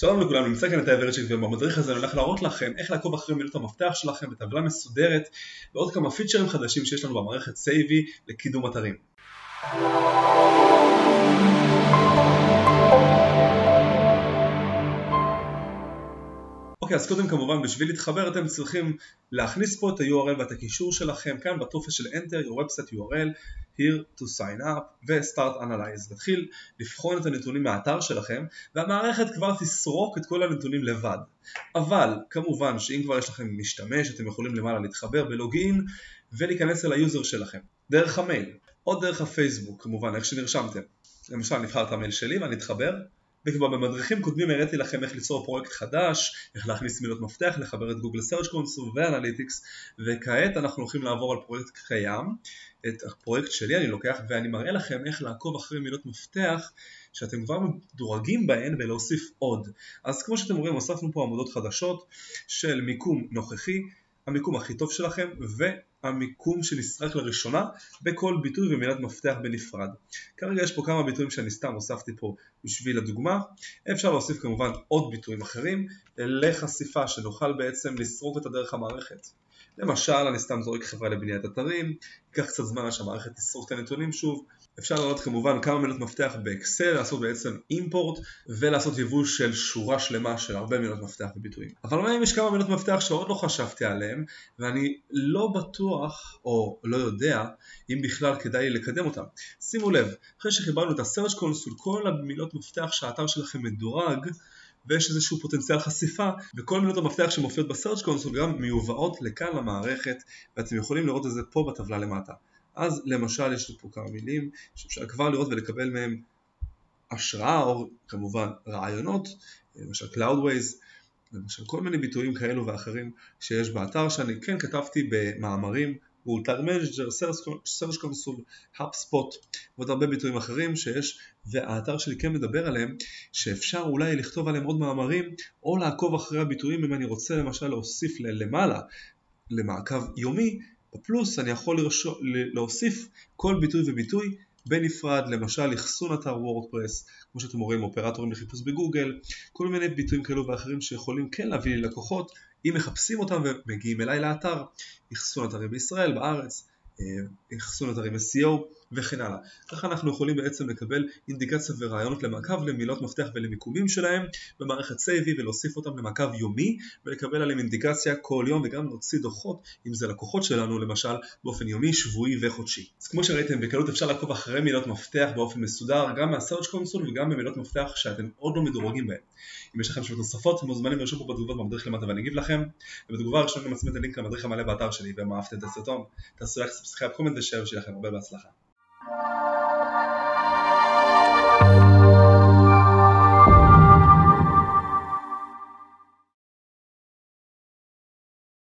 שלום לכולם, נמצא כאן את האברצ'יק ובמדריך הזה אני הולך להראות לכם איך לעקוב אחרי מילות המפתח שלכם בטבלה מסודרת ועוד כמה פיצ'רים חדשים שיש לנו במערכת סייבי לקידום אתרים. אוקיי, אז קודם כמובן בשביל להתחבר אתם צריכים להכניס פה את ה-URL ואת הקישור שלכם כאן בטופס של Enter your website URL here to sign up ו-start analyze. נתחיל לבחון את הנתונים מהאתר שלכם והמערכת כבר תסרוק את כל הנתונים לבד. אבל כמובן שאם כבר יש לכם משתמש אתם יכולים למעלה להתחבר ב login ולהיכנס אל ה user שלכם דרך המייל או דרך הפייסבוק כמובן איך שנרשמתם. למשל נבחר את המייל שלי ואני אתחבר וכבר במדריכים קודמים הראיתי לכם איך ליצור פרויקט חדש, איך להכניס מילות מפתח, לחבר את Google Search Console ו Analytics וכעת אנחנו הולכים לעבור על פרויקט קיים, את הפרויקט שלי אני לוקח ואני מראה לכם איך לעקוב אחרי מילות מפתח שאתם כבר מדורגים בהן ולהוסיף עוד. אז כמו שאתם רואים הוספנו פה עמודות חדשות של מיקום נוכחי, המיקום הכי טוב שלכם והמיקום שנסרק לראשונה בכל ביטוי ומילת מפתח בנפרד. כרגע יש פה כמה ביטויים שאני סתם הוספתי פה בשביל הדוגמה, אפשר להוסיף כמובן עוד ביטויים אחרים לחשיפה שנוכל בעצם לסרוק אותה דרך המערכת. למשל אני סתם זורק חברה לבניית אתרים, ייקח קצת זמן עד שהמערכת תסרוק את הנתונים שוב, אפשר לראות כמובן כמה מילות מפתח באקסל, לעשות בעצם אימפורט ולעשות יבוא של שורה שלמה של הרבה מילות מפתח וביטויים. אבל מה אם יש כמה מילות מפתח שעוד לא חשבתי עליהן ואני לא בטוח או לא יודע אם בכלל כדאי לקדם אותם. שימו לב, אחרי שחיברנו את ה-search console כל המילות מפתח שהאתר שלכם מדורג ויש איזשהו פוטנציאל חשיפה וכל מילות המפתח שמופיעות ב Search Console גם מיובאות לכאן למערכת ואתם יכולים לראות את זה פה בטבלה למטה. אז למשל יש לי פה כמה מילים שאפשר כבר לראות ולקבל מהם השראה או כמובן רעיונות, למשל Cloudways, למשל כל מיני ביטויים כאלו ואחרים שיש באתר שאני כן כתבתי במאמרים Google Tag Manager, Search Console, HubSpot ועוד הרבה ביטויים אחרים שיש והאתר שלי כן מדבר עליהם שאפשר אולי לכתוב עליהם עוד מאמרים או לעקוב אחרי הביטויים אם אני רוצה למשל להוסיף למעלה למעקב יומי בפלוס אני יכול לרשו, להוסיף כל ביטוי וביטוי בנפרד, למשל אחסון אתר וורדפרס, כמו שאתם רואים אופרטורים לחיפוש בגוגל, כל מיני ביטויים כאלו ואחרים שיכולים כן להביא לי לקוחות אם מחפשים אותם ומגיעים אליי לאתר, אחסון אתרים בישראל, בארץ, אה, אחסון אתרים SEO וכן הלאה. ככה אנחנו יכולים בעצם לקבל אינדיקציה ורעיונות למעקב למילות מפתח ולמיקומים שלהם במערכת סייבי ולהוסיף אותם למעקב יומי ולקבל עליהם אינדיקציה כל יום וגם להוציא דוחות אם זה לקוחות שלנו למשל באופן יומי, שבועי וחודשי. אז כמו שראיתם בקלות אפשר לעקוב אחרי מילות מפתח באופן מסודר גם מה Search Console וגם במילות מפתח שאתם עוד לא מדורגים בהן. אם יש לכם שאלות נוספות מוזמנים לרשום פה בתגובות במדריך למטה ואני אגיב לכם ובתגובה הראשונה אני מצמיד את הלינק למדריך המלא באתר שלי ואם אהבתם את הסרטון תעשו לייק, subscribe, comment ושאר ושיהיה לכם הרבה בהצלחה